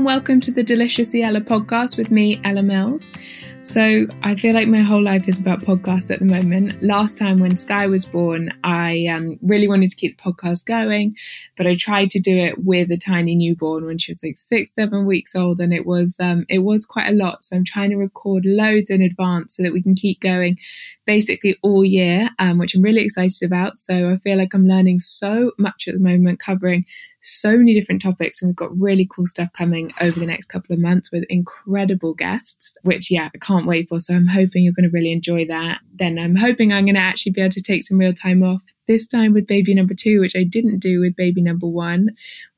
and welcome to the Deliciously Ella podcast with me, Ella Mills. So, I feel like my whole life is about podcasts at the moment. Last time when Sky was born, I um, really wanted to keep the podcast going, but I tried to do it with a tiny newborn when she was like six, seven weeks old, and it was um, it was quite a lot. So I'm trying to record loads in advance so that we can keep going basically all year, um, which I'm really excited about. So I feel like I'm learning so much at the moment, covering so many different topics, and we've got really cool stuff coming over the next couple of months with incredible guests, which, yeah, I can't wait for. So I'm hoping you're going to really enjoy that. Then I'm hoping I'm going to actually be able to take some real time off this time with baby number two, which I didn't do with baby number one.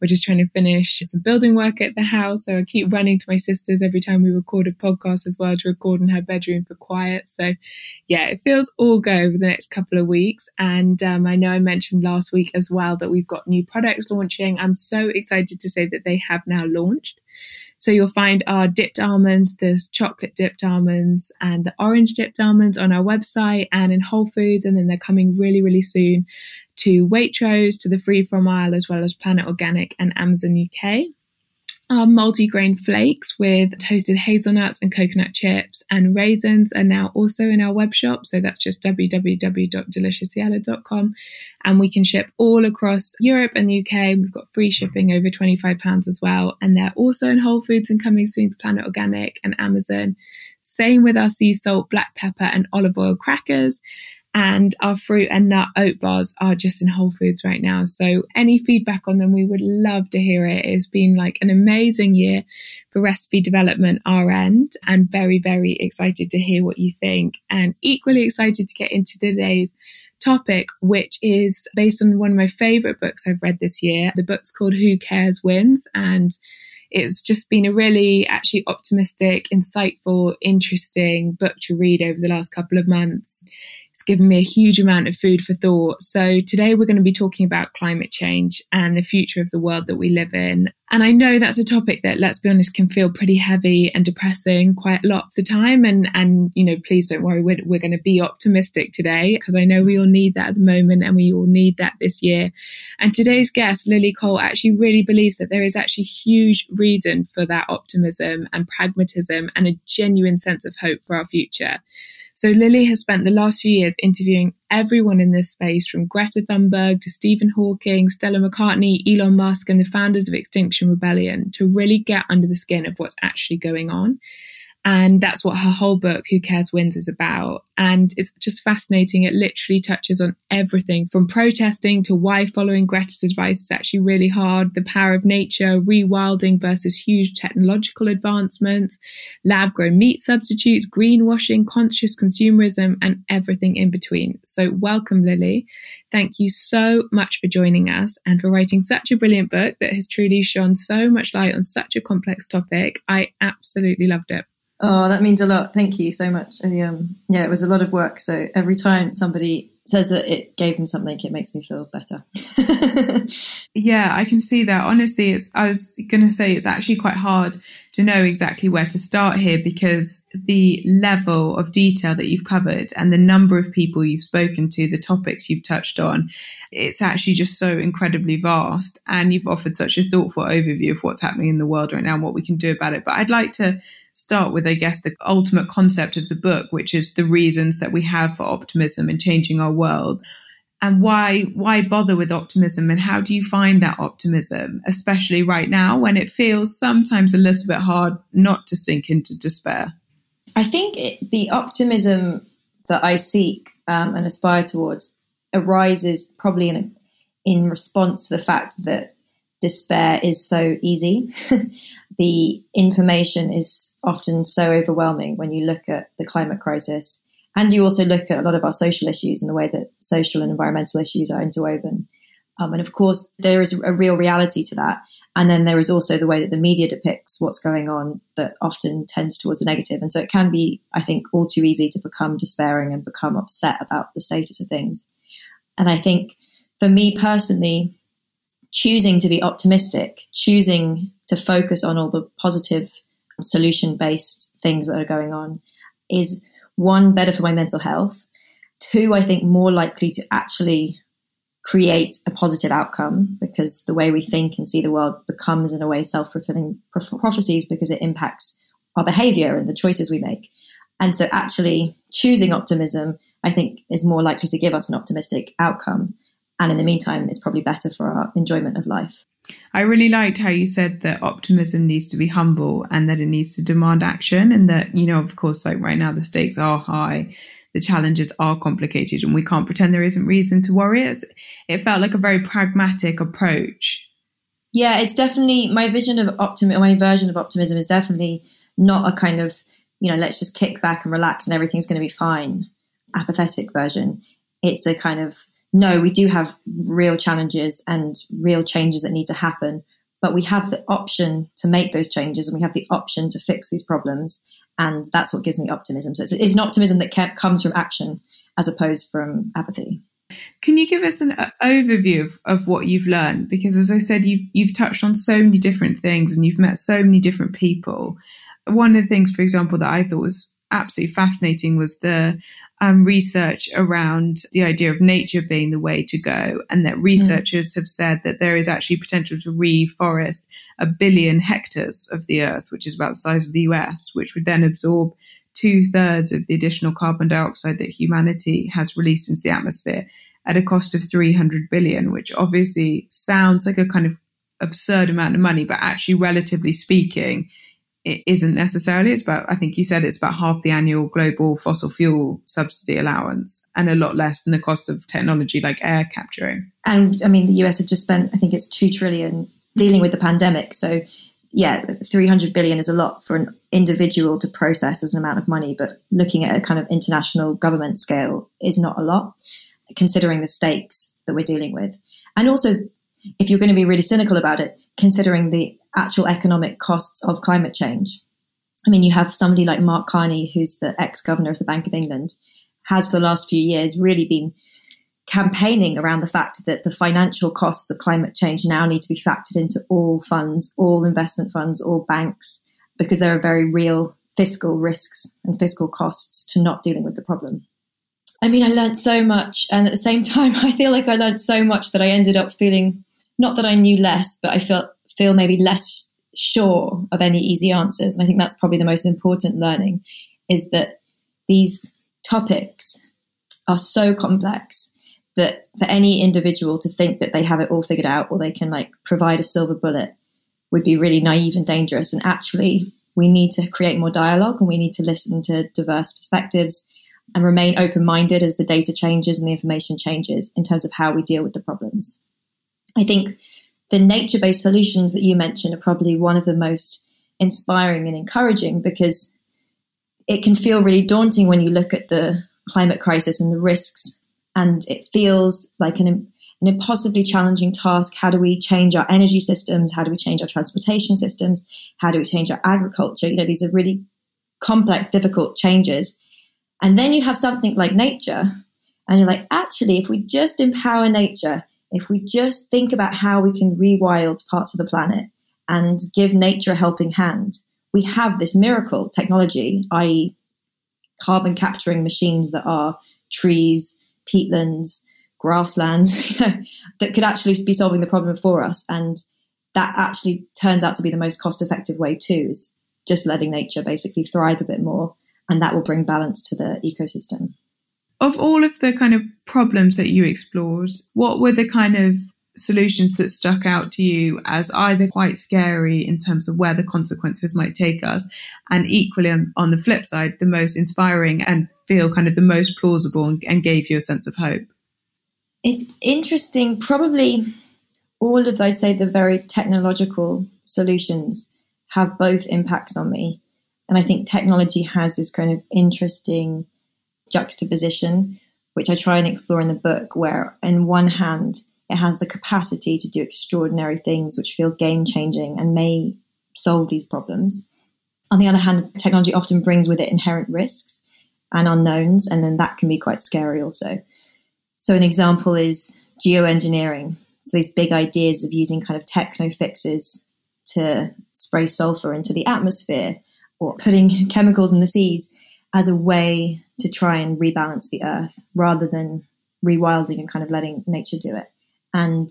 We're just trying to finish some building work at the house. So I keep running to my sisters every time we record a podcast as well to record in her bedroom for quiet. So yeah, it feels all go over the next couple of weeks. And um, I know I mentioned last week as well that we've got new products launching. I'm so excited to say that they have now launched. So you'll find our dipped almonds, there's chocolate dipped almonds and the orange dipped almonds on our website and in Whole Foods. And then they're coming really, really soon to Waitrose, to the Free From aisle, as well as Planet Organic and Amazon UK our multi-grain flakes with toasted hazelnuts and coconut chips and raisins are now also in our web shop. So that's just www.deliciouslyella.com. And we can ship all across Europe and the UK. We've got free shipping over £25 as well. And they're also in Whole Foods and coming soon to Planet Organic and Amazon. Same with our sea salt, black pepper, and olive oil crackers and our fruit and nut oat bars are just in Whole Foods right now. So any feedback on them, we would love to hear it. It's been like an amazing year for recipe development our end and very, very excited to hear what you think and equally excited to get into today's topic, which is based on one of my favorite books I've read this year. The book's called Who Cares Wins and it's just been a really actually optimistic, insightful, interesting book to read over the last couple of months. It's given me a huge amount of food for thought. So today we're going to be talking about climate change and the future of the world that we live in. And I know that's a topic that, let's be honest, can feel pretty heavy and depressing quite a lot of the time. And, and, you know, please don't worry. We're, we're going to be optimistic today because I know we all need that at the moment and we all need that this year. And today's guest, Lily Cole, actually really believes that there is actually huge reason for that optimism and pragmatism and a genuine sense of hope for our future. So Lily has spent the last few years interviewing everyone in this space from Greta Thunberg to Stephen Hawking, Stella McCartney, Elon Musk, and the founders of Extinction Rebellion to really get under the skin of what's actually going on. And that's what her whole book, Who Cares Wins, is about. And it's just fascinating. It literally touches on everything from protesting to why following Greta's advice is actually really hard, the power of nature, rewilding versus huge technological advancements, lab grown meat substitutes, greenwashing, conscious consumerism, and everything in between. So, welcome, Lily. Thank you so much for joining us and for writing such a brilliant book that has truly shone so much light on such a complex topic. I absolutely loved it. Oh, that means a lot. Thank you so much. I, um, yeah, it was a lot of work. So every time somebody says that it gave them something, it makes me feel better. yeah, I can see that. Honestly, it's I was going to say it's actually quite hard to know exactly where to start here because the level of detail that you've covered and the number of people you've spoken to, the topics you've touched on, it's actually just so incredibly vast. And you've offered such a thoughtful overview of what's happening in the world right now and what we can do about it. But I'd like to start with, I guess, the ultimate concept of the book, which is the reasons that we have for optimism and changing our world. And why why bother with optimism and how do you find that optimism, especially right now when it feels sometimes a little bit hard not to sink into despair? I think it, the optimism that I seek um, and aspire towards arises probably in a, in response to the fact that despair is so easy. the information is often so overwhelming when you look at the climate crisis And you also look at a lot of our social issues and the way that social and environmental issues are interwoven. Um, and of course, there is a real reality to that. And then there is also the way that the media depicts what's going on that often tends towards the negative. And so it can be, I think, all too easy to become despairing and become upset about the status of things. And I think for me personally, choosing to be optimistic, choosing to focus on all the positive solution based things that are going on is one, better for my mental health. Two, I think more likely to actually create a positive outcome because the way we think and see the world becomes, in a way, self fulfilling prophecies because it impacts our behavior and the choices we make. And so, actually, choosing optimism, I think, is more likely to give us an optimistic outcome. And in the meantime, it's probably better for our enjoyment of life. I really liked how you said that optimism needs to be humble and that it needs to demand action. And that, you know, of course, like right now, the stakes are high the challenges are complicated and we can't pretend there isn't reason to worry. It's, it felt like a very pragmatic approach. Yeah, it's definitely my vision of optimism, my version of optimism is definitely not a kind of, you know, let's just kick back and relax and everything's going to be fine, apathetic version. It's a kind of, no, we do have real challenges and real changes that need to happen, but we have the option to make those changes and we have the option to fix these problems and that's what gives me optimism. So it's, it's an optimism that kept, comes from action as opposed from apathy. Can you give us an overview of, of what you've learned? Because as I said, you've you've touched on so many different things and you've met so many different people. One of the things, for example, that I thought was absolutely fascinating was the um, research around the idea of nature being the way to go, and that researchers mm. have said that there is actually potential to reforest a billion hectares of the earth, which is about the size of the US, which would then absorb two thirds of the additional carbon dioxide that humanity has released into the atmosphere at a cost of 300 billion, which obviously sounds like a kind of absurd amount of money, but actually, relatively speaking, it isn't necessarily. It's about, I think you said it's about half the annual global fossil fuel subsidy allowance and a lot less than the cost of technology like air capturing. And I mean, the US have just spent, I think it's 2 trillion dealing with the pandemic. So, yeah, 300 billion is a lot for an individual to process as an amount of money, but looking at a kind of international government scale is not a lot, considering the stakes that we're dealing with. And also, if you're going to be really cynical about it, considering the actual economic costs of climate change. I mean, you have somebody like Mark Carney, who's the ex governor of the Bank of England, has for the last few years really been campaigning around the fact that the financial costs of climate change now need to be factored into all funds, all investment funds, all banks, because there are very real fiscal risks and fiscal costs to not dealing with the problem. I mean, I learned so much, and at the same time, I feel like I learned so much that I ended up feeling not that I knew less, but I felt feel maybe less sure of any easy answers. And I think that's probably the most important learning is that these topics are so complex that for any individual to think that they have it all figured out or they can like provide a silver bullet would be really naive and dangerous. And actually, we need to create more dialogue and we need to listen to diverse perspectives and remain open minded as the data changes and the information changes in terms of how we deal with the problems. I think the nature based solutions that you mentioned are probably one of the most inspiring and encouraging because it can feel really daunting when you look at the climate crisis and the risks, and it feels like an, an impossibly challenging task. How do we change our energy systems? How do we change our transportation systems? How do we change our agriculture? You know, these are really complex, difficult changes. And then you have something like nature, and you're like, actually, if we just empower nature, if we just think about how we can rewild parts of the planet and give nature a helping hand, we have this miracle technology, i.e., carbon capturing machines that are trees, peatlands, grasslands, that could actually be solving the problem for us. And that actually turns out to be the most cost effective way, too, is just letting nature basically thrive a bit more. And that will bring balance to the ecosystem of all of the kind of problems that you explored, what were the kind of solutions that stuck out to you as either quite scary in terms of where the consequences might take us, and equally on, on the flip side, the most inspiring and feel kind of the most plausible and, and gave you a sense of hope? It's interesting. Probably all of, I'd say, the very technological solutions have both impacts on me. And I think technology has this kind of interesting juxtaposition, which I try and explore in the book, where in one hand, it has the capacity to do extraordinary things which feel game changing and may solve these problems. On the other hand, technology often brings with it inherent risks and unknowns, and then that can be quite scary also. So, an example is geoengineering. So, these big ideas of using kind of techno fixes to spray sulfur into the atmosphere or putting chemicals in the seas as a way to try and rebalance the earth rather than rewilding and kind of letting nature do it. And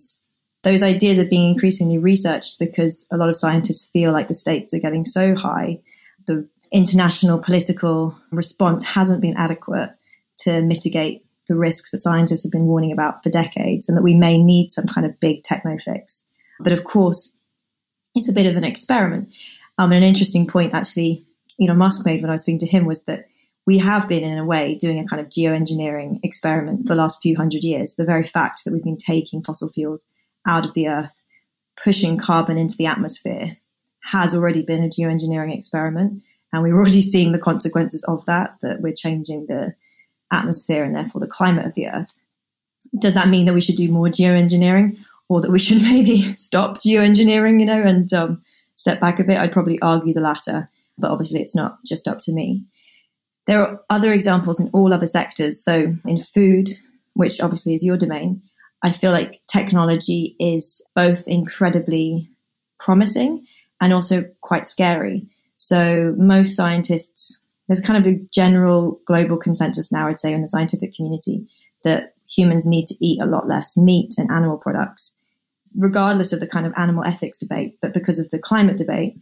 those ideas are being increasingly researched because a lot of scientists feel like the stakes are getting so high. The international political response hasn't been adequate to mitigate the risks that scientists have been warning about for decades, and that we may need some kind of big techno fix. But of course, it's a bit of an experiment. Um, and an interesting point, actually, Elon Musk made when I was speaking to him was that we have been, in a way, doing a kind of geoengineering experiment for the last few hundred years. The very fact that we've been taking fossil fuels out of the earth, pushing carbon into the atmosphere, has already been a geoengineering experiment. And we're already seeing the consequences of that, that we're changing the atmosphere and therefore the climate of the earth. Does that mean that we should do more geoengineering or that we should maybe stop geoengineering, you know, and um, step back a bit? I'd probably argue the latter, but obviously it's not just up to me. There are other examples in all other sectors. So in food, which obviously is your domain, I feel like technology is both incredibly promising and also quite scary. So most scientists, there's kind of a general global consensus now, I'd say, in the scientific community that humans need to eat a lot less meat and animal products, regardless of the kind of animal ethics debate, but because of the climate debate,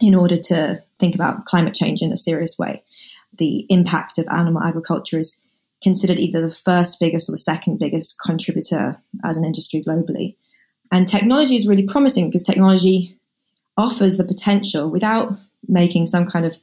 in order to think about climate change in a serious way. The impact of animal agriculture is considered either the first biggest or the second biggest contributor as an industry globally. And technology is really promising because technology offers the potential without making some kind of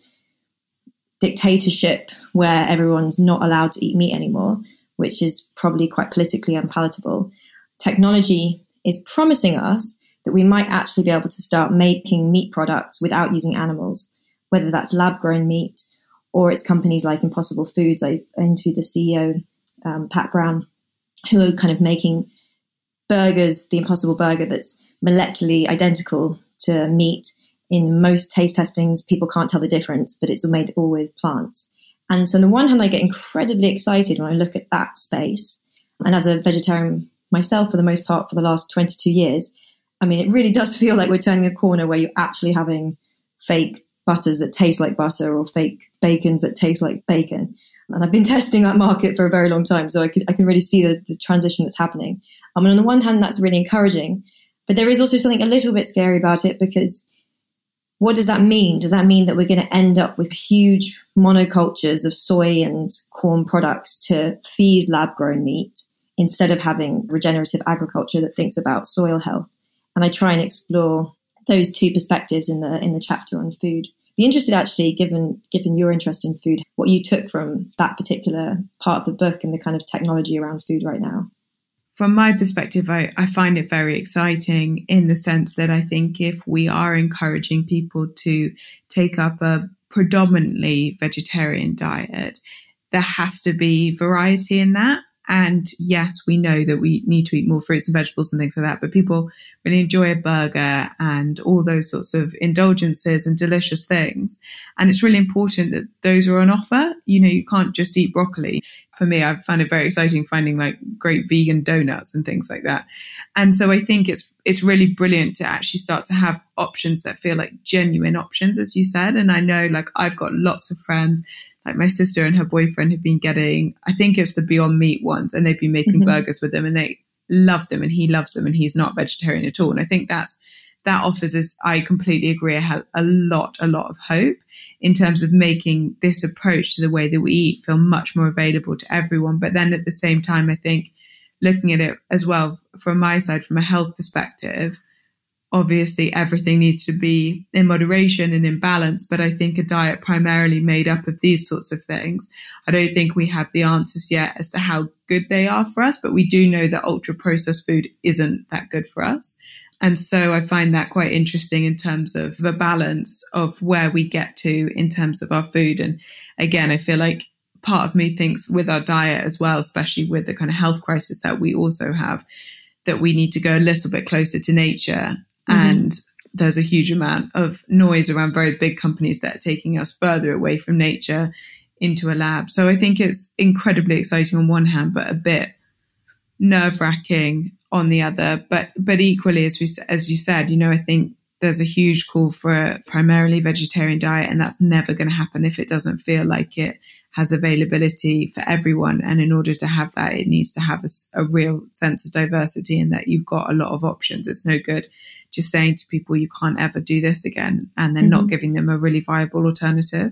dictatorship where everyone's not allowed to eat meat anymore, which is probably quite politically unpalatable. Technology is promising us that we might actually be able to start making meat products without using animals, whether that's lab grown meat or it's companies like Impossible Foods. I interviewed the CEO, um, Pat Brown, who are kind of making burgers, the Impossible Burger that's molecularly identical to meat. In most taste testings, people can't tell the difference, but it's made all with plants. And so, on the one hand, I get incredibly excited when I look at that space. And as a vegetarian myself, for the most part, for the last 22 years, I mean, it really does feel like we're turning a corner where you're actually having fake butters that taste like butter or fake bacons that taste like bacon. And I've been testing that market for a very long time, so I can, I can really see the, the transition that's happening. I mean, on the one hand, that's really encouraging, but there is also something a little bit scary about it because what does that mean? Does that mean that we're going to end up with huge monocultures of soy and corn products to feed lab grown meat instead of having regenerative agriculture that thinks about soil health? And I try and explore those two perspectives in the in the chapter on food. Be interested actually, given given your interest in food, what you took from that particular part of the book and the kind of technology around food right now. From my perspective, I, I find it very exciting in the sense that I think if we are encouraging people to take up a predominantly vegetarian diet, there has to be variety in that. And yes, we know that we need to eat more fruits and vegetables and things like that, but people really enjoy a burger and all those sorts of indulgences and delicious things. And it's really important that those are on offer. You know, you can't just eat broccoli. For me, I find it very exciting finding like great vegan donuts and things like that. And so I think it's it's really brilliant to actually start to have options that feel like genuine options, as you said. And I know like I've got lots of friends like my sister and her boyfriend have been getting, I think it's the Beyond Meat ones, and they've been making mm-hmm. burgers with them, and they love them, and he loves them, and he's not vegetarian at all. And I think that's that offers us, I completely agree, a, a lot, a lot of hope in terms of making this approach to the way that we eat feel much more available to everyone. But then at the same time, I think looking at it as well from my side, from a health perspective, obviously everything needs to be in moderation and in balance but i think a diet primarily made up of these sorts of things i don't think we have the answers yet as to how good they are for us but we do know that ultra processed food isn't that good for us and so i find that quite interesting in terms of the balance of where we get to in terms of our food and again i feel like part of me thinks with our diet as well, especially with the kind of health crisis that we also have, that we need to go a little bit closer to nature. Mm-hmm. And there's a huge amount of noise around very big companies that are taking us further away from nature into a lab. So I think it's incredibly exciting on one hand, but a bit nerve wracking on the other. But but equally, as we as you said, you know, I think there's a huge call for a primarily vegetarian diet, and that's never going to happen if it doesn't feel like it has availability for everyone. And in order to have that, it needs to have a, a real sense of diversity and that you've got a lot of options. It's no good just saying to people you can't ever do this again and then mm-hmm. not giving them a really viable alternative.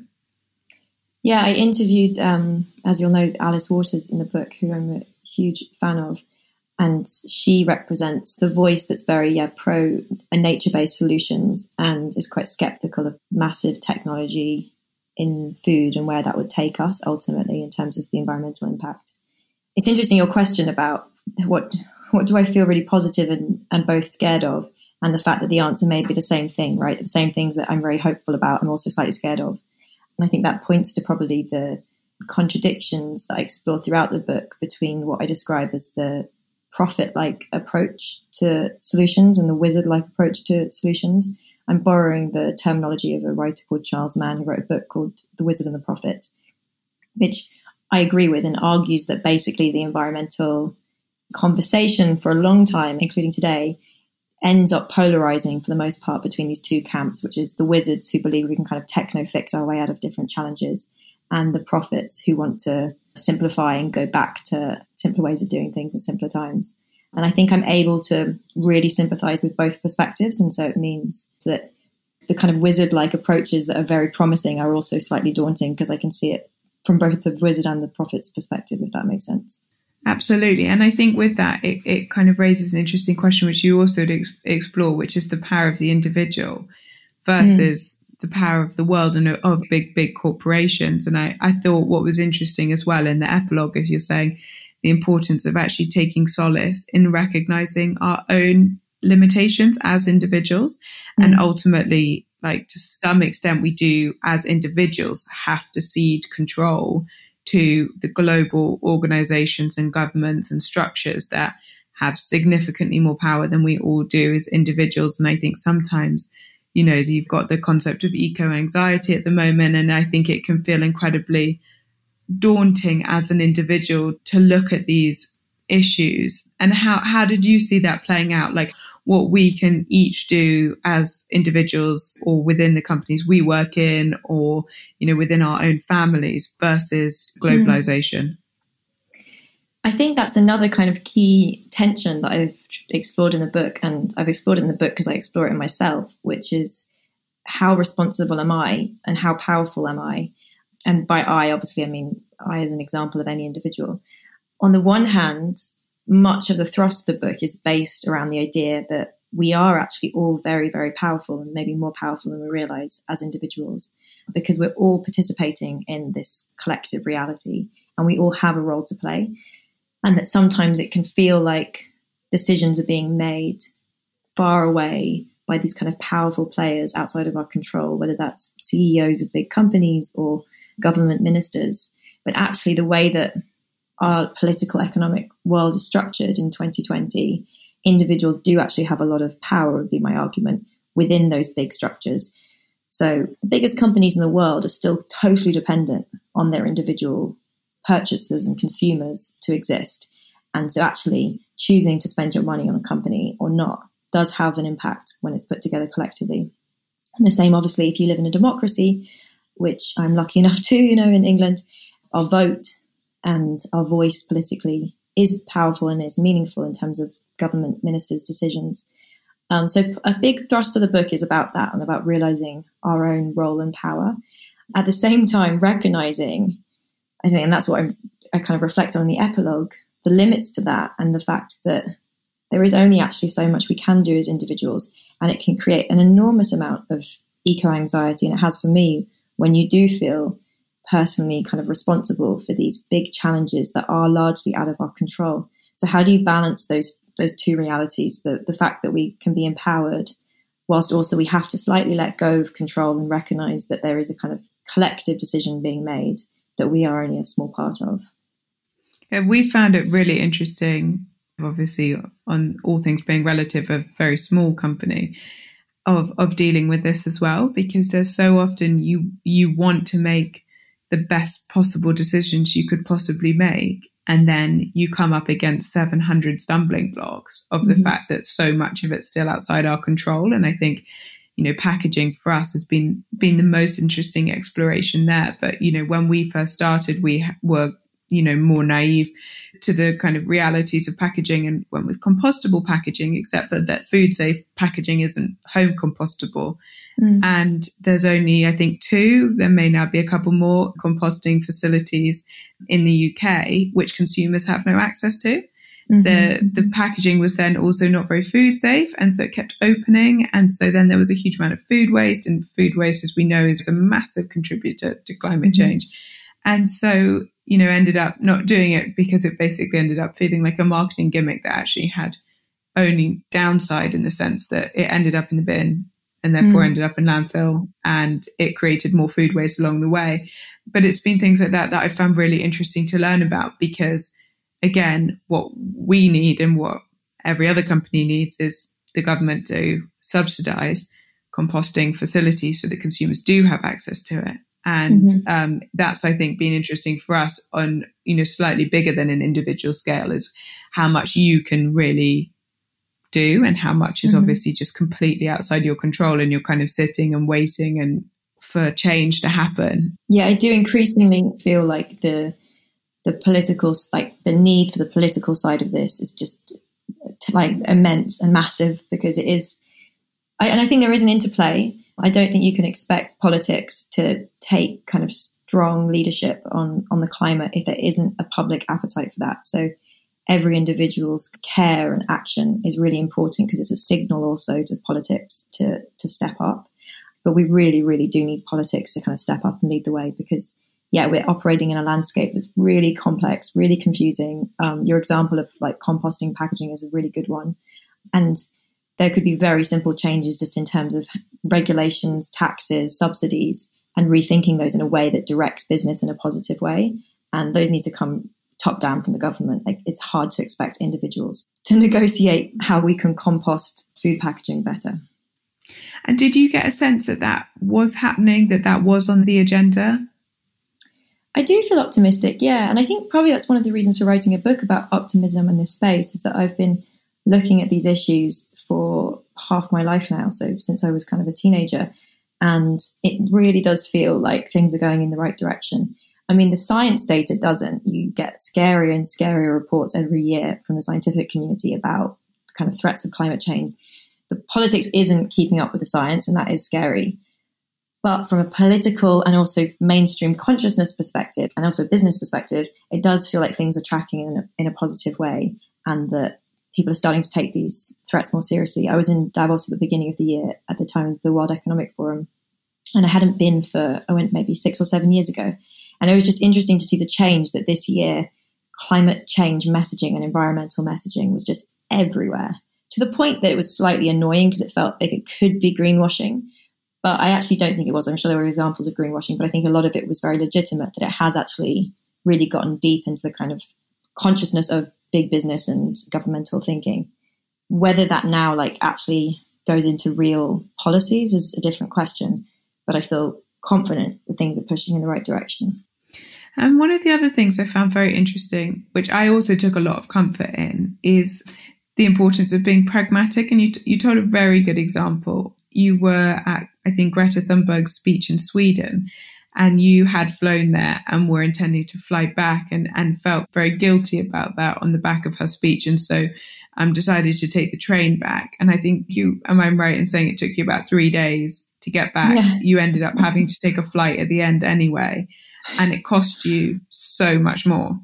Yeah, I interviewed, um, as you'll know, Alice Waters in the book, who I'm a huge fan of. And she represents the voice that's very yeah, pro uh, nature based solutions and is quite skeptical of massive technology in food and where that would take us ultimately in terms of the environmental impact. It's interesting your question about what what do I feel really positive and, and both scared of, and the fact that the answer may be the same thing, right? The same things that I'm very hopeful about, I'm also slightly scared of. And I think that points to probably the contradictions that I explore throughout the book between what I describe as the prophet like approach to solutions and the wizard like approach to solutions. I'm borrowing the terminology of a writer called Charles Mann, who wrote a book called The Wizard and the Prophet, which I agree with and argues that basically the environmental conversation for a long time, including today, ends up polarizing for the most part between these two camps, which is the wizards who believe we can kind of techno fix our way out of different challenges, and the prophets who want to simplify and go back to simpler ways of doing things in simpler times. And I think I'm able to really sympathize with both perspectives. And so it means that the kind of wizard like approaches that are very promising are also slightly daunting because I can see it from both the wizard and the prophet's perspective, if that makes sense. Absolutely. And I think with that, it, it kind of raises an interesting question, which you also ex- explore, which is the power of the individual versus mm. the power of the world and of big, big corporations. And I, I thought what was interesting as well in the epilogue as you're saying the importance of actually taking solace in recognizing our own limitations as individuals. Mm. And ultimately, like to some extent, we do as individuals have to cede control to the global organizations and governments and structures that have significantly more power than we all do as individuals. And I think sometimes, you know, you've got the concept of eco anxiety at the moment, and I think it can feel incredibly daunting as an individual to look at these issues. And how, how did you see that playing out? Like, what we can each do as individuals or within the companies we work in or you know within our own families versus globalization mm. I think that's another kind of key tension that I've explored in the book, and I've explored it in the book because I explore it in myself, which is how responsible am I and how powerful am I? And by I, obviously, I mean I as an example of any individual. On the one hand, much of the thrust of the book is based around the idea that we are actually all very, very powerful and maybe more powerful than we realize as individuals because we're all participating in this collective reality and we all have a role to play. And that sometimes it can feel like decisions are being made far away by these kind of powerful players outside of our control, whether that's CEOs of big companies or government ministers. But actually, the way that our political economic world is structured in 2020, individuals do actually have a lot of power, would be my argument, within those big structures. So the biggest companies in the world are still totally dependent on their individual purchasers and consumers to exist. And so actually choosing to spend your money on a company or not does have an impact when it's put together collectively. And the same, obviously, if you live in a democracy, which I'm lucky enough to, you know, in England, our vote and our voice politically is powerful and is meaningful in terms of government ministers' decisions. Um, so, a big thrust of the book is about that and about realizing our own role and power. At the same time, recognizing, I think, and that's what I'm, I kind of reflect on in the epilogue, the limits to that and the fact that there is only actually so much we can do as individuals, and it can create an enormous amount of eco anxiety. And it has for me when you do feel personally kind of responsible for these big challenges that are largely out of our control. So how do you balance those those two realities? The the fact that we can be empowered whilst also we have to slightly let go of control and recognize that there is a kind of collective decision being made that we are only a small part of. Yeah, we found it really interesting, obviously, on all things being relative, a very small company. Of, of dealing with this as well because there's so often you you want to make the best possible decisions you could possibly make and then you come up against 700 stumbling blocks of the mm-hmm. fact that so much of it's still outside our control and i think you know packaging for us has been been the most interesting exploration there but you know when we first started we were you know more naive to the kind of realities of packaging and went with compostable packaging except for that food safe packaging isn't home compostable mm. and there's only i think two there may now be a couple more composting facilities in the uk which consumers have no access to Mm-hmm. The the packaging was then also not very food safe, and so it kept opening, and so then there was a huge amount of food waste, and food waste, as we know, is a massive contributor to climate mm-hmm. change. And so you know, ended up not doing it because it basically ended up feeling like a marketing gimmick that actually had only downside in the sense that it ended up in the bin and therefore mm. ended up in landfill and it created more food waste along the way. But it's been things like that that I found really interesting to learn about because, again, what we need and what every other company needs is the government to subsidize composting facilities so that consumers do have access to it and mm-hmm. um, that's i think been interesting for us on you know slightly bigger than an individual scale is how much you can really do and how much is mm-hmm. obviously just completely outside your control and you're kind of sitting and waiting and for change to happen yeah i do increasingly feel like the the political like the need for the political side of this is just like immense and massive because it is I, and i think there is an interplay I don't think you can expect politics to take kind of strong leadership on, on the climate if there isn't a public appetite for that. So every individual's care and action is really important because it's a signal also to politics to, to step up. But we really, really do need politics to kind of step up and lead the way because, yeah, we're operating in a landscape that's really complex, really confusing. Um, your example of like composting packaging is a really good one. And there could be very simple changes just in terms of regulations, taxes, subsidies, and rethinking those in a way that directs business in a positive way. And those need to come top down from the government. Like it's hard to expect individuals to negotiate how we can compost food packaging better. And did you get a sense that that was happening, that that was on the agenda? I do feel optimistic, yeah. And I think probably that's one of the reasons for writing a book about optimism in this space is that I've been looking at these issues for half my life now. So since I was kind of a teenager. And it really does feel like things are going in the right direction. I mean, the science data doesn't. You get scarier and scarier reports every year from the scientific community about kind of threats of climate change. The politics isn't keeping up with the science, and that is scary. But from a political and also mainstream consciousness perspective, and also a business perspective, it does feel like things are tracking in a, in a positive way, and that people are starting to take these threats more seriously. I was in Davos at the beginning of the year at the time of the World Economic Forum, and I hadn't been for, I went maybe six or seven years ago. And it was just interesting to see the change that this year climate change messaging and environmental messaging was just everywhere to the point that it was slightly annoying because it felt like it could be greenwashing. But I actually don't think it was. I'm sure there were examples of greenwashing, but I think a lot of it was very legitimate that it has actually really gotten deep into the kind of consciousness of big business and governmental thinking. Whether that now like actually goes into real policies is a different question, but I feel confident that things are pushing in the right direction. And one of the other things I found very interesting, which I also took a lot of comfort in, is the importance of being pragmatic. And you, t- you told a very good example. You were at, I think, Greta Thunberg's speech in Sweden, and you had flown there and were intending to fly back and, and felt very guilty about that on the back of her speech. And so um, decided to take the train back. And I think you, am I right in saying it took you about three days to get back? Yeah. You ended up having to take a flight at the end anyway. And it cost you so much more.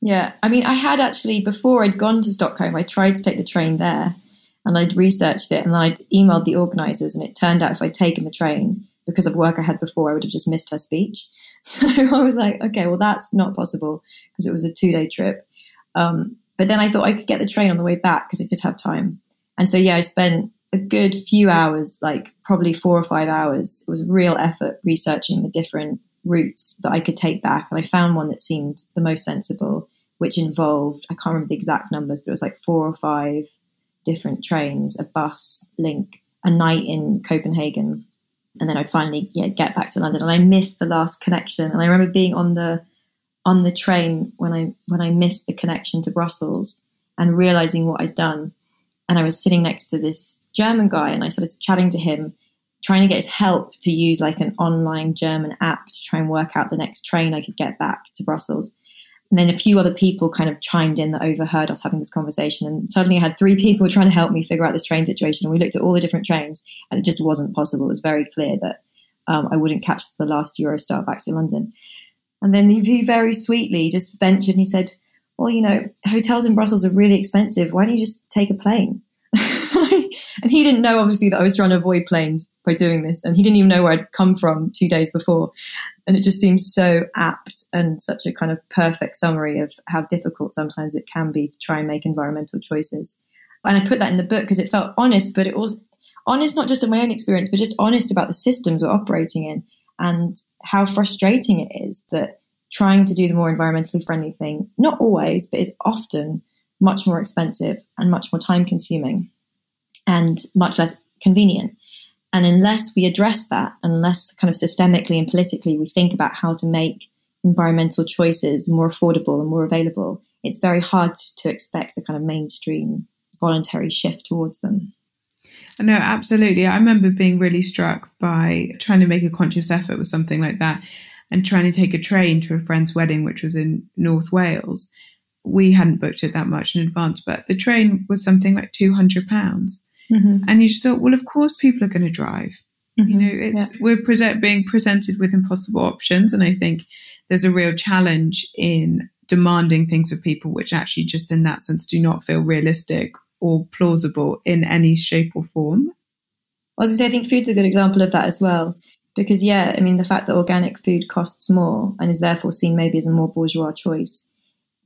Yeah. I mean, I had actually, before I'd gone to Stockholm, I tried to take the train there and I'd researched it and then I'd emailed the organizers. And it turned out if I'd taken the train, because of work I had before, I would have just missed her speech. So I was like, okay, well, that's not possible because it was a two day trip. Um, but then I thought I could get the train on the way back because I did have time. And so, yeah, I spent a good few hours, like probably four or five hours. It was real effort researching the different routes that I could take back. And I found one that seemed the most sensible, which involved, I can't remember the exact numbers, but it was like four or five different trains, a bus link, a night in Copenhagen. And then I'd finally yeah, get back to London. And I missed the last connection. And I remember being on the on the train when I when I missed the connection to Brussels and realizing what I'd done. And I was sitting next to this German guy and I started chatting to him trying to get his help to use like an online German app to try and work out the next train I could get back to Brussels. And then a few other people kind of chimed in that overheard us having this conversation. And suddenly I had three people trying to help me figure out this train situation. And we looked at all the different trains and it just wasn't possible. It was very clear that um, I wouldn't catch the last Eurostar back to London. And then he very sweetly just ventured and he said, Well, you know, hotels in Brussels are really expensive. Why don't you just take a plane? And he didn't know obviously that I was trying to avoid planes by doing this, and he didn't even know where I'd come from two days before. And it just seems so apt and such a kind of perfect summary of how difficult sometimes it can be to try and make environmental choices. And I put that in the book because it felt honest, but it was honest not just in my own experience, but just honest about the systems we're operating in and how frustrating it is that trying to do the more environmentally friendly thing, not always, but is often much more expensive and much more time consuming and much less convenient. And unless we address that, unless kind of systemically and politically we think about how to make environmental choices more affordable and more available, it's very hard to expect a kind of mainstream voluntary shift towards them. No, absolutely. I remember being really struck by trying to make a conscious effort with something like that and trying to take a train to a friend's wedding, which was in North Wales. We hadn't booked it that much in advance, but the train was something like £200. Mm-hmm. And you just thought, well, of course, people are going to drive. Mm-hmm. You know, it's yeah. we're present, being presented with impossible options, and I think there's a real challenge in demanding things of people which actually just in that sense do not feel realistic or plausible in any shape or form. I was going to say, I think food's a good example of that as well. Because, yeah, I mean, the fact that organic food costs more and is therefore seen maybe as a more bourgeois choice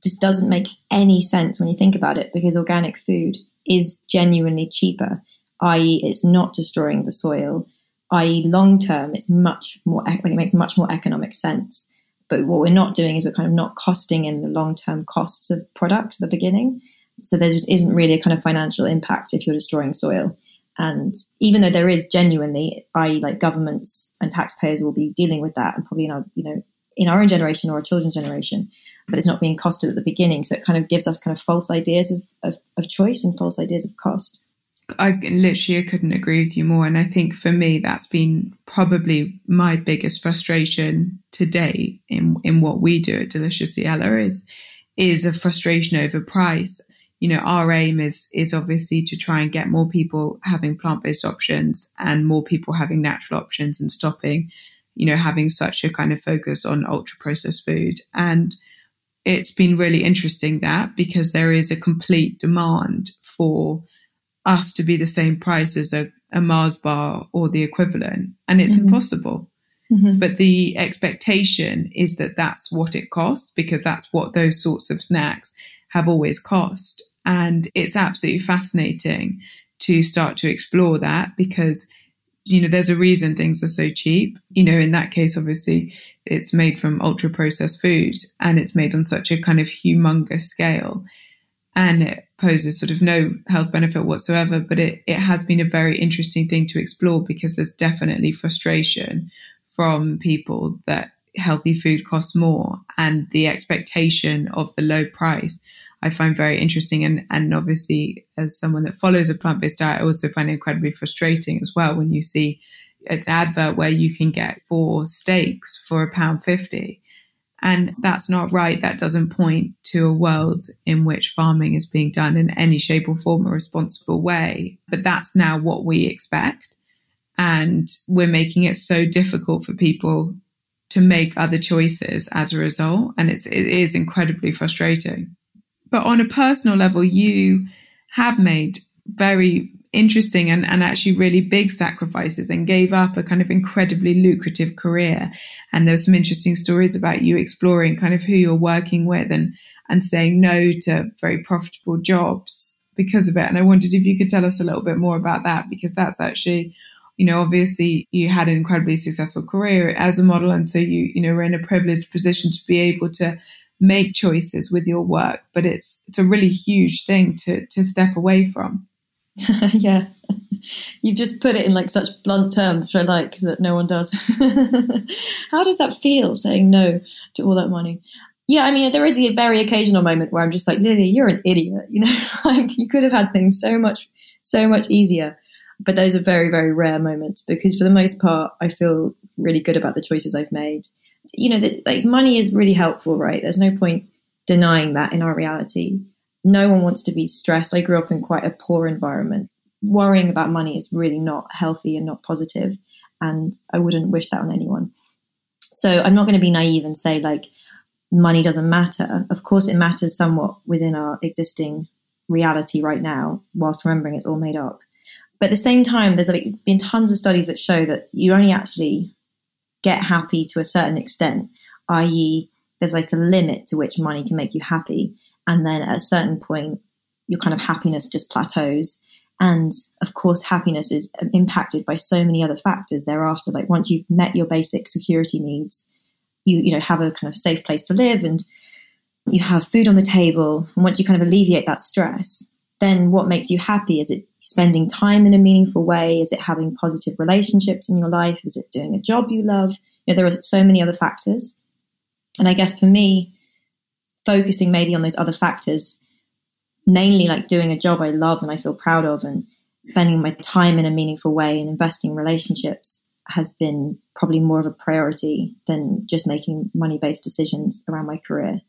just doesn't make any sense when you think about it because organic food is genuinely cheaper, i.e., it's not destroying the soil, i.e., long term, it's much more, like it makes much more economic sense. But what we're not doing is we're kind of not costing in the long term costs of product at the beginning. So there just isn't really a kind of financial impact if you're destroying soil. And even though there is genuinely, i.e., like governments and taxpayers will be dealing with that, and probably in our, you know, in our own generation or our children's generation, but it's not being costed at the beginning. So it kind of gives us kind of false ideas of, of, of choice and false ideas of cost. I literally couldn't agree with you more. And I think for me, that's been probably my biggest frustration today in, in what we do at Deliciously Ella is, is a frustration over price. You know, our aim is, is obviously to try and get more people having plant-based options and more people having natural options and stopping, you know, having such a kind of focus on ultra processed food. And it's been really interesting that because there is a complete demand for us to be the same price as a, a Mars bar or the equivalent, and it's mm-hmm. impossible. Mm-hmm. But the expectation is that that's what it costs because that's what those sorts of snacks have always cost. And it's absolutely fascinating to start to explore that because you know, there's a reason things are so cheap. You know, in that case, obviously, it's made from ultra processed food and it's made on such a kind of humongous scale. And it poses sort of no health benefit whatsoever. But it, it has been a very interesting thing to explore because there's definitely frustration from people that healthy food costs more and the expectation of the low price I find very interesting. And, and obviously, as someone that follows a plant based diet, I also find it incredibly frustrating as well when you see an advert where you can get four steaks for a pound fifty. And that's not right. That doesn't point to a world in which farming is being done in any shape or form a responsible way. But that's now what we expect. And we're making it so difficult for people to make other choices as a result. And it's, it is incredibly frustrating. But on a personal level, you have made very interesting and, and actually really big sacrifices and gave up a kind of incredibly lucrative career. And there's some interesting stories about you exploring kind of who you're working with and, and saying no to very profitable jobs because of it. And I wondered if you could tell us a little bit more about that because that's actually you know, obviously you had an incredibly successful career as a model. And so you, you know, were in a privileged position to be able to make choices with your work. But it's, it's a really huge thing to, to step away from. yeah. You've just put it in like such blunt terms, which I like that no one does. How does that feel saying no to all that money? Yeah, I mean, there is a very occasional moment where I'm just like, Lily, you're an idiot. You know, like you could have had things so much, so much easier but those are very, very rare moments because for the most part, I feel really good about the choices I've made. You know, the, like money is really helpful, right? There's no point denying that in our reality. No one wants to be stressed. I grew up in quite a poor environment. Worrying about money is really not healthy and not positive, and I wouldn't wish that on anyone. So I'm not going to be naive and say like money doesn't matter. Of course, it matters somewhat within our existing reality right now, whilst remembering it's all made up. But at the same time, there's been tons of studies that show that you only actually get happy to a certain extent, i.e., there's like a limit to which money can make you happy. And then at a certain point, your kind of happiness just plateaus. And of course, happiness is uh, impacted by so many other factors thereafter. Like once you've met your basic security needs, you, you know, have a kind of safe place to live and you have food on the table. And once you kind of alleviate that stress, then what makes you happy? Is it spending time in a meaningful way? Is it having positive relationships in your life? Is it doing a job you love? You know, there are so many other factors. And I guess for me, focusing maybe on those other factors, mainly like doing a job I love and I feel proud of and spending my time in a meaningful way and investing in relationships has been probably more of a priority than just making money based decisions around my career.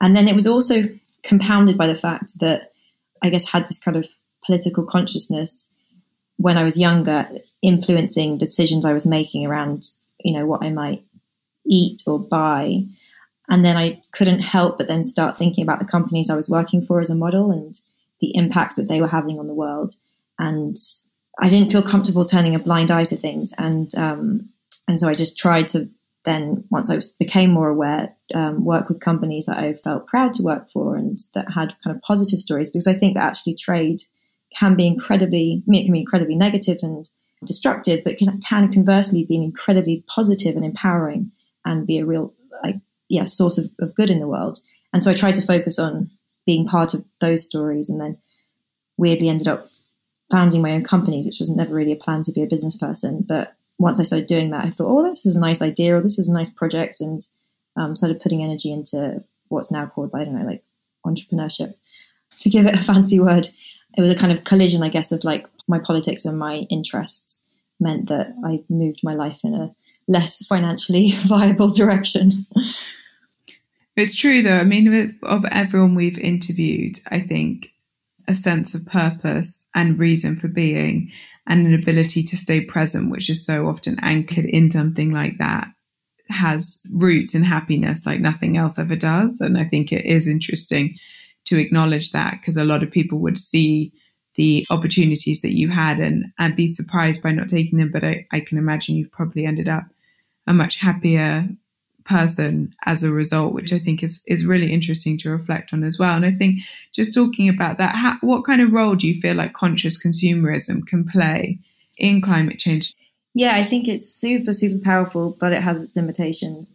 And then it was also compounded by the fact that I guess had this kind of political consciousness when I was younger, influencing decisions I was making around, you know, what I might eat or buy. And then I couldn't help but then start thinking about the companies I was working for as a model and the impacts that they were having on the world. And I didn't feel comfortable turning a blind eye to things. And um, and so I just tried to then, once I was, became more aware, um, work with companies that I felt proud to work for and that had kind of positive stories because I think that actually trade can be incredibly, it can be incredibly negative and destructive, but can, can conversely be incredibly positive and empowering and be a real, like, yeah, source of, of good in the world. And so I tried to focus on being part of those stories and then weirdly ended up founding my own companies, which was never really a plan to be a business person. But once I started doing that, I thought, oh, this is a nice idea or this is a nice project and um, started putting energy into what's now called, I don't know, like entrepreneurship. To give it a fancy word, it was a kind of collision, I guess, of like my politics and my interests meant that I moved my life in a less financially viable direction. It's true, though. I mean, of everyone we've interviewed, I think a sense of purpose and reason for being and an ability to stay present, which is so often anchored in something like that, has roots in happiness like nothing else ever does. And I think it is interesting to acknowledge that because a lot of people would see the opportunities that you had and, and be surprised by not taking them. But I, I can imagine you've probably ended up a much happier person as a result, which I think is is really interesting to reflect on as well. And I think just talking about that, how, what kind of role do you feel like conscious consumerism can play in climate change? Yeah, I think it's super super powerful, but it has its limitations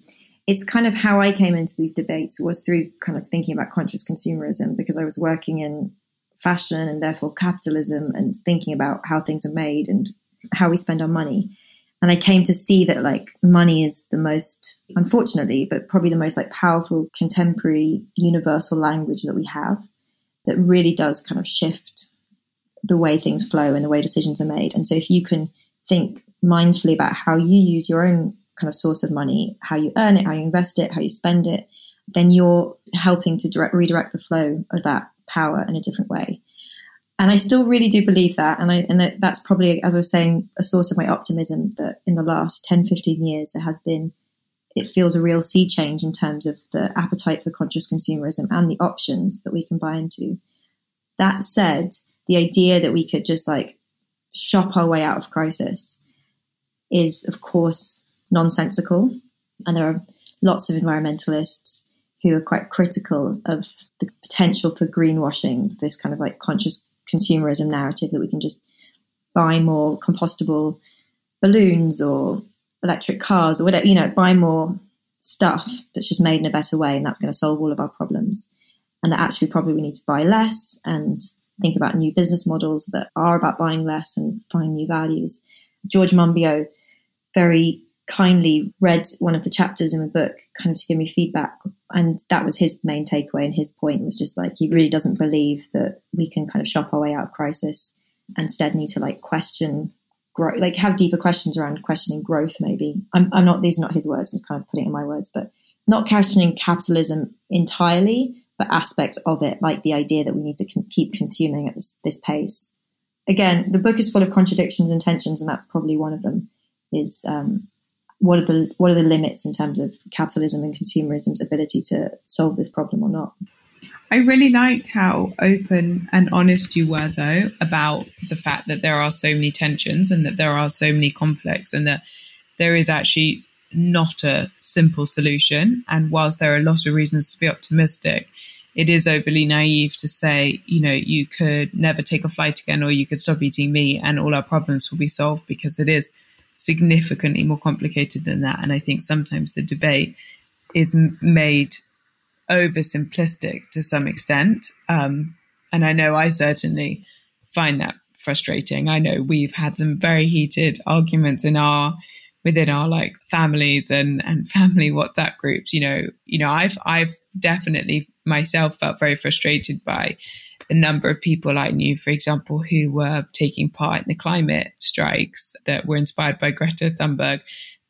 it's kind of how I came into these debates was through kind of thinking about conscious consumerism because I was working in fashion and therefore capitalism and thinking about how things are made and how we spend our money. And I came to see that like money is the most, unfortunately, but probably the most like powerful contemporary universal language that we have that really does kind of shift the way things flow and the way decisions are made. And so if you can think mindfully about how you use your own kind of source of money, how you earn it, how you invest it, how you spend it, then you're helping to direct, redirect the flow of that power in a different way. And I still really do believe that. And I, and that, that's probably, as I was saying, a source of my optimism that in the last 10, 15 years, there has been, it feels a real sea change in terms of the appetite for conscious consumerism and the options that we can buy into. That said, the idea that we could just like shop our way out of crisis is, of course, nonsensical. And there are lots of environmentalists who are quite critical of the potential for greenwashing, this kind of like conscious consumerism narrative that we can just buy more compostable balloons or electric cars or whatever, you know, buy more stuff that's just made in a better way and that's going to solve all of our problems. And that actually probably we need to buy less and think about new business models that are about buying less and find new values. George Monbiot very kindly read one of the chapters in the book kind of to give me feedback. And that was his main takeaway and his point was just like he really doesn't believe that we can kind of shop our way out of crisis instead need to like question grow like have deeper questions around questioning growth maybe. I'm, I'm not these are not his words i'm kind of putting in my words but not questioning capitalism entirely but aspects of it like the idea that we need to con- keep consuming at this, this pace. Again the book is full of contradictions and tensions and that's probably one of them is um, what are the what are the limits in terms of capitalism and consumerism's ability to solve this problem or not? I really liked how open and honest you were, though, about the fact that there are so many tensions and that there are so many conflicts, and that there is actually not a simple solution. And whilst there are a lot of reasons to be optimistic, it is overly naive to say, you know, you could never take a flight again or you could stop eating meat and all our problems will be solved because it is significantly more complicated than that. And I think sometimes the debate is made oversimplistic to some extent. Um, and I know I certainly find that frustrating. I know we've had some very heated arguments in our within our like families and and family WhatsApp groups. You know, you know, I've I've definitely myself felt very frustrated by the number of people I knew, for example, who were taking part in the climate strikes that were inspired by Greta Thunberg,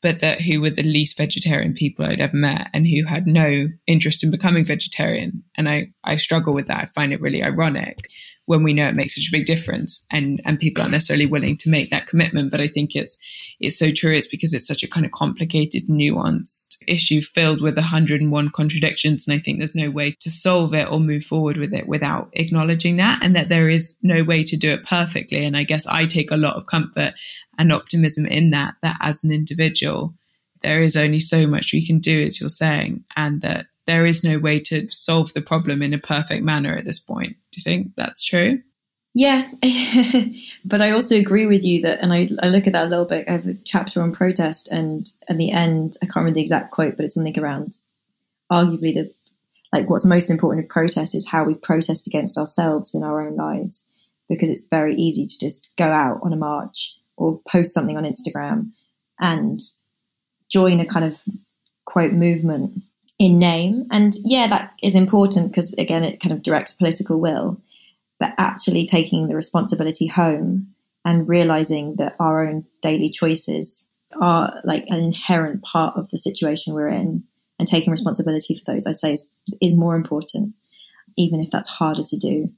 but that who were the least vegetarian people I'd ever met and who had no interest in becoming vegetarian. And I, I struggle with that. I find it really ironic when we know it makes such a big difference and and people aren't necessarily willing to make that commitment. But i think it's it's so true. It's because it's such a kind of complicated nuanced issue filled with 101 contradictions. And i think there's no way to solve it or move forward with it without acknowledging that and that there is no way to do it perfectly. And i guess i take a lot of comfort and optimism in that that as an individual there is only so much we can do as you're saying and that there is no way to solve the problem in a perfect manner at this point. Do you think that's true? Yeah, but I also agree with you that, and I, I look at that a little bit. I have a chapter on protest, and at the end, I can't remember the exact quote, but it's something around arguably the like what's most important of protest is how we protest against ourselves in our own lives, because it's very easy to just go out on a march or post something on Instagram and join a kind of quote movement in name. And yeah, that is important because again, it kind of directs political will, but actually taking the responsibility home and realizing that our own daily choices are like an inherent part of the situation we're in and taking responsibility for those, I'd say is, is more important, even if that's harder to do.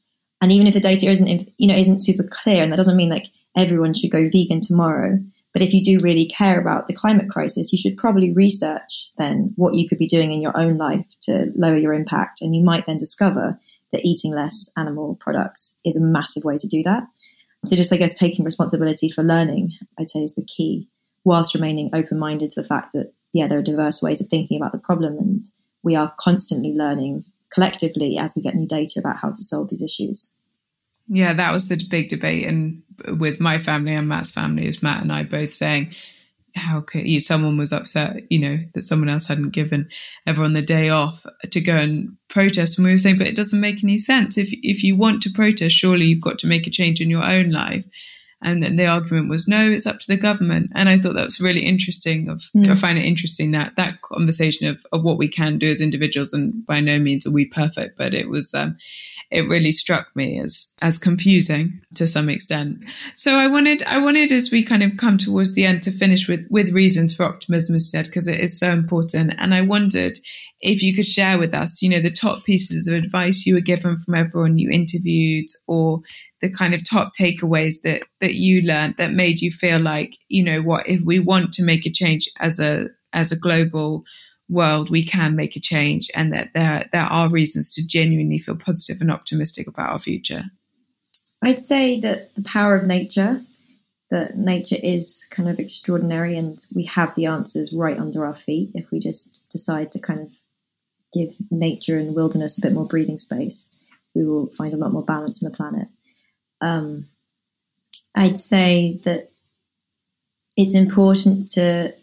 And even if the data isn't, you know, isn't super clear, and that doesn't mean like everyone should go vegan tomorrow, but if you do really care about the climate crisis, you should probably research then what you could be doing in your own life to lower your impact. And you might then discover that eating less animal products is a massive way to do that. So just, I guess, taking responsibility for learning, I'd say is the key, whilst remaining open minded to the fact that, yeah, there are diverse ways of thinking about the problem. And we are constantly learning collectively as we get new data about how to solve these issues. Yeah, that was the big debate, and with my family and Matt's family, is Matt and I both saying, "How could you?" Someone was upset, you know, that someone else hadn't given everyone the day off to go and protest, and we were saying, "But it doesn't make any sense. If if you want to protest, surely you've got to make a change in your own life." And the argument was, no, it's up to the government. And I thought that was really interesting. Of mm. I find it interesting that that conversation of, of what we can do as individuals, and by no means are we perfect, but it was um, it really struck me as as confusing to some extent. So I wanted I wanted as we kind of come towards the end to finish with with reasons for optimism, as said, because it is so important. And I wondered if you could share with us, you know, the top pieces of advice you were given from everyone you interviewed, or the kind of top takeaways that that you learned that made you feel like, you know, what if we want to make a change as a as a global world, we can make a change, and that there there are reasons to genuinely feel positive and optimistic about our future. I'd say that the power of nature, that nature is kind of extraordinary, and we have the answers right under our feet if we just decide to kind of give nature and wilderness a bit more breathing space. We will find a lot more balance in the planet. Um, I'd say that it's important to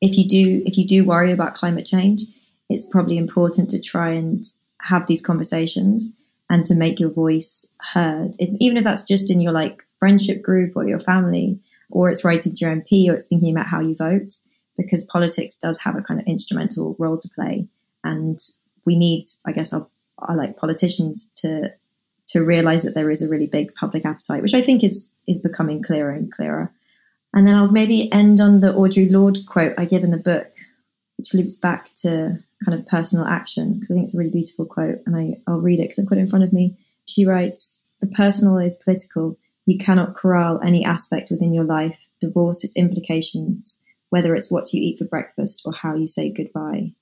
if you do if you do worry about climate change, it's probably important to try and have these conversations and to make your voice heard, if, even if that's just in your like friendship group or your family, or it's writing to your MP or it's thinking about how you vote, because politics does have a kind of instrumental role to play, and we need, I guess, our, our like politicians to to realize that there is a really big public appetite, which I think is is becoming clearer and clearer. And then I'll maybe end on the Audre Lorde quote I give in the book, which loops back to kind of personal action, because I think it's a really beautiful quote. And I, I'll read it because I've got it in front of me. She writes, The personal is political. You cannot corral any aspect within your life, divorce its implications, whether it's what you eat for breakfast or how you say goodbye.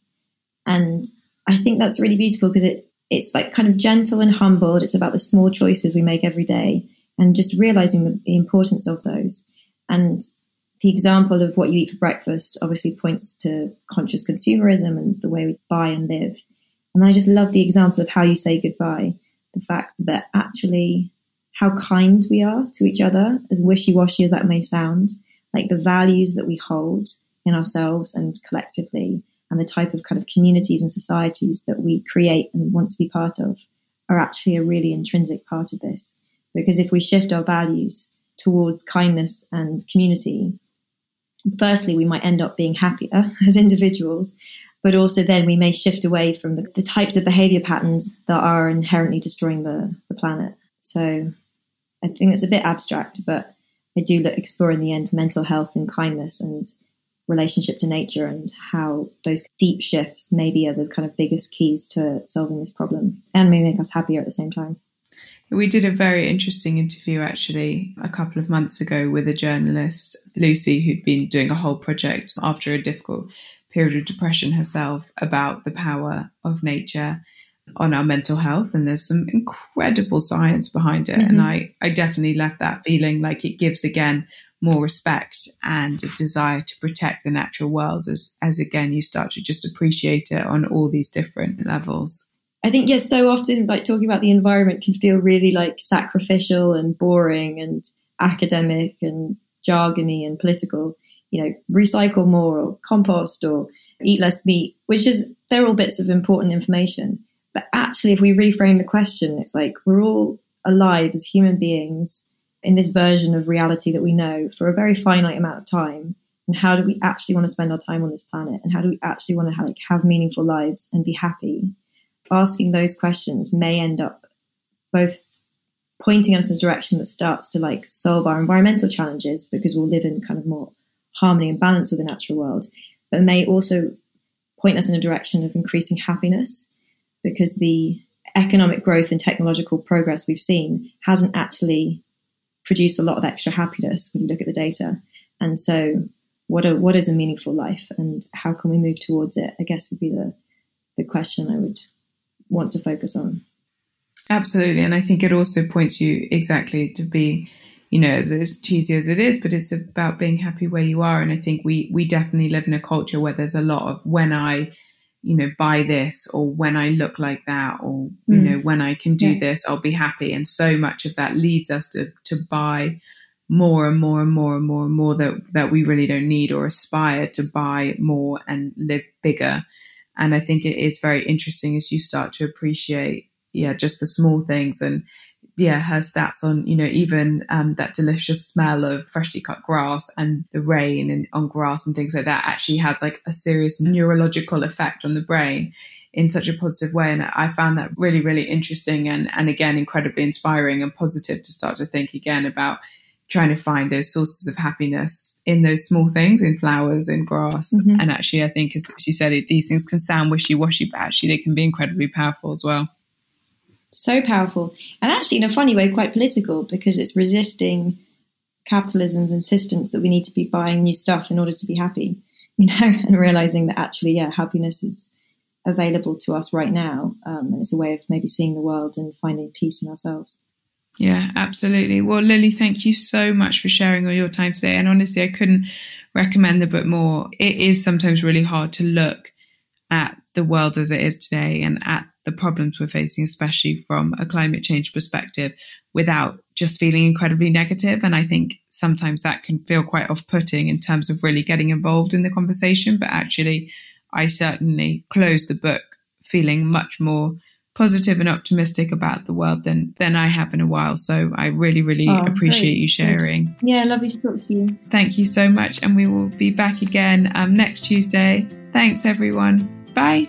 And I think that's really beautiful because it, it's like kind of gentle and humbled. It's about the small choices we make every day and just realizing the, the importance of those. And the example of what you eat for breakfast obviously points to conscious consumerism and the way we buy and live. And I just love the example of how you say goodbye. The fact that actually how kind we are to each other, as wishy washy as that may sound, like the values that we hold in ourselves and collectively, and the type of kind of communities and societies that we create and want to be part of are actually a really intrinsic part of this. Because if we shift our values towards kindness and community, firstly, we might end up being happier as individuals, but also then we may shift away from the, the types of behavior patterns that are inherently destroying the, the planet. So I think it's a bit abstract, but I do look, explore in the end mental health and kindness and relationship to nature and how those deep shifts maybe are the kind of biggest keys to solving this problem and may make us happier at the same time. We did a very interesting interview actually a couple of months ago with a journalist, Lucy, who'd been doing a whole project after a difficult period of depression herself about the power of nature on our mental health and there's some incredible science behind it mm-hmm. and I, I definitely left that feeling like it gives again more respect and a desire to protect the natural world as as again you start to just appreciate it on all these different levels I think yes, so often like talking about the environment can feel really like sacrificial and boring and academic and jargony and political. You know, recycle more or compost or eat less meat, which is they're all bits of important information. But actually, if we reframe the question, it's like we're all alive as human beings in this version of reality that we know for a very finite amount of time. And how do we actually want to spend our time on this planet? And how do we actually want to have, like, have meaningful lives and be happy? asking those questions may end up both pointing us in a direction that starts to like solve our environmental challenges because we'll live in kind of more harmony and balance with the natural world, but may also point us in a direction of increasing happiness because the economic growth and technological progress we've seen hasn't actually produced a lot of extra happiness when you look at the data. And so, what a, what is a meaningful life, and how can we move towards it? I guess would be the the question I would want to focus on. Absolutely. And I think it also points you exactly to be, you know, as, as cheesy as it is, but it's about being happy where you are. And I think we we definitely live in a culture where there's a lot of when I, you know, buy this or when I look like that or, you mm. know, when I can do yeah. this, I'll be happy. And so much of that leads us to to buy more and more and more and more and more that that we really don't need or aspire to buy more and live bigger. And I think it is very interesting as you start to appreciate, yeah, just the small things and yeah, her stats on, you know, even um, that delicious smell of freshly cut grass and the rain and on grass and things like that actually has like a serious neurological effect on the brain in such a positive way. And I found that really, really interesting and, and again, incredibly inspiring and positive to start to think again about trying to find those sources of happiness in those small things, in flowers, in grass. Mm-hmm. And actually, I think, as you said, it, these things can sound wishy washy, but actually, they can be incredibly powerful as well. So powerful. And actually, in a funny way, quite political because it's resisting capitalism's insistence that we need to be buying new stuff in order to be happy, you know, and realizing that actually, yeah, happiness is available to us right now. Um, and it's a way of maybe seeing the world and finding peace in ourselves. Yeah, absolutely. Well, Lily, thank you so much for sharing all your time today. And honestly, I couldn't recommend the book more. It is sometimes really hard to look at the world as it is today and at the problems we're facing, especially from a climate change perspective, without just feeling incredibly negative. And I think sometimes that can feel quite off putting in terms of really getting involved in the conversation. But actually, I certainly closed the book feeling much more positive and optimistic about the world than than I have in a while. So I really, really oh, appreciate great. you sharing. Yeah, lovely to talk to you. Thank you so much, and we will be back again um, next Tuesday. Thanks, everyone. Bye.